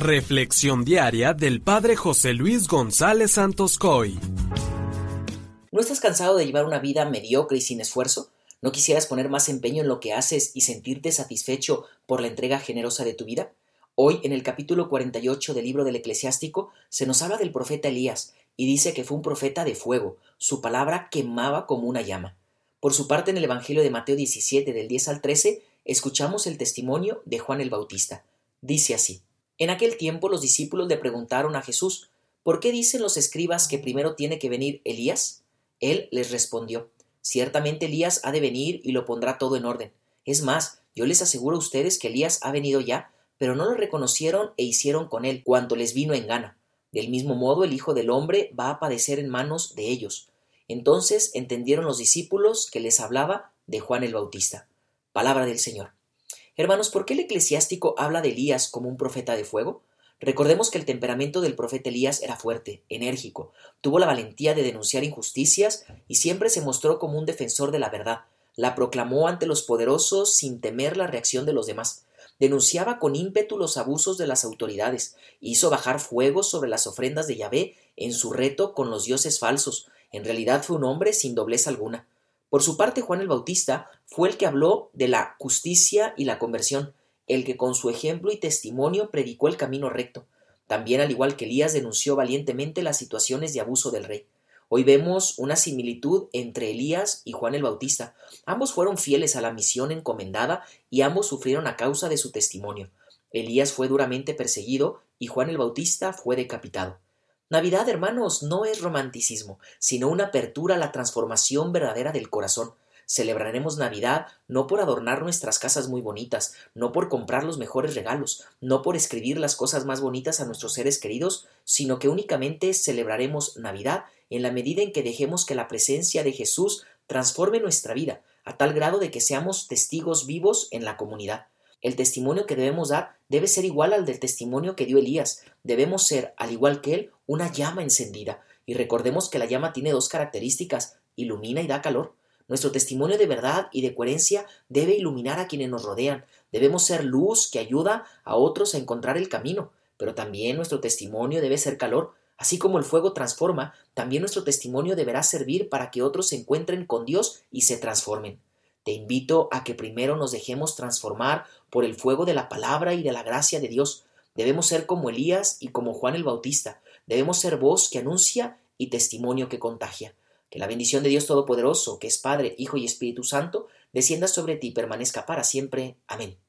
Reflexión diaria del Padre José Luis González Santos Coy. ¿No estás cansado de llevar una vida mediocre y sin esfuerzo? ¿No quisieras poner más empeño en lo que haces y sentirte satisfecho por la entrega generosa de tu vida? Hoy, en el capítulo 48 del libro del Eclesiástico, se nos habla del profeta Elías y dice que fue un profeta de fuego, su palabra quemaba como una llama. Por su parte, en el Evangelio de Mateo 17, del 10 al 13, escuchamos el testimonio de Juan el Bautista. Dice así. En aquel tiempo los discípulos le preguntaron a Jesús, ¿por qué dicen los escribas que primero tiene que venir Elías? Él les respondió, ciertamente Elías ha de venir y lo pondrá todo en orden. Es más, yo les aseguro a ustedes que Elías ha venido ya, pero no lo reconocieron e hicieron con él cuanto les vino en gana. Del mismo modo el Hijo del Hombre va a padecer en manos de ellos. Entonces entendieron los discípulos que les hablaba de Juan el Bautista. Palabra del Señor. Hermanos, ¿por qué el eclesiástico habla de Elías como un profeta de fuego? Recordemos que el temperamento del profeta Elías era fuerte, enérgico, tuvo la valentía de denunciar injusticias y siempre se mostró como un defensor de la verdad, la proclamó ante los poderosos sin temer la reacción de los demás, denunciaba con ímpetu los abusos de las autoridades, hizo bajar fuego sobre las ofrendas de Yahvé en su reto con los dioses falsos, en realidad fue un hombre sin doblez alguna. Por su parte, Juan el Bautista fue el que habló de la justicia y la conversión, el que con su ejemplo y testimonio predicó el camino recto. También, al igual que Elías, denunció valientemente las situaciones de abuso del rey. Hoy vemos una similitud entre Elías y Juan el Bautista. Ambos fueron fieles a la misión encomendada y ambos sufrieron a causa de su testimonio. Elías fue duramente perseguido y Juan el Bautista fue decapitado. Navidad, hermanos, no es romanticismo, sino una apertura a la transformación verdadera del corazón. Celebraremos Navidad no por adornar nuestras casas muy bonitas, no por comprar los mejores regalos, no por escribir las cosas más bonitas a nuestros seres queridos, sino que únicamente celebraremos Navidad en la medida en que dejemos que la presencia de Jesús transforme nuestra vida, a tal grado de que seamos testigos vivos en la comunidad. El testimonio que debemos dar debe ser igual al del testimonio que dio Elías. Debemos ser, al igual que él, una llama encendida. Y recordemos que la llama tiene dos características, ilumina y da calor. Nuestro testimonio de verdad y de coherencia debe iluminar a quienes nos rodean. Debemos ser luz que ayuda a otros a encontrar el camino. Pero también nuestro testimonio debe ser calor. Así como el fuego transforma, también nuestro testimonio deberá servir para que otros se encuentren con Dios y se transformen. Te invito a que primero nos dejemos transformar por el fuego de la palabra y de la gracia de Dios. Debemos ser como Elías y como Juan el Bautista. Debemos ser voz que anuncia y testimonio que contagia. Que la bendición de Dios Todopoderoso, que es Padre, Hijo y Espíritu Santo, descienda sobre ti y permanezca para siempre. Amén.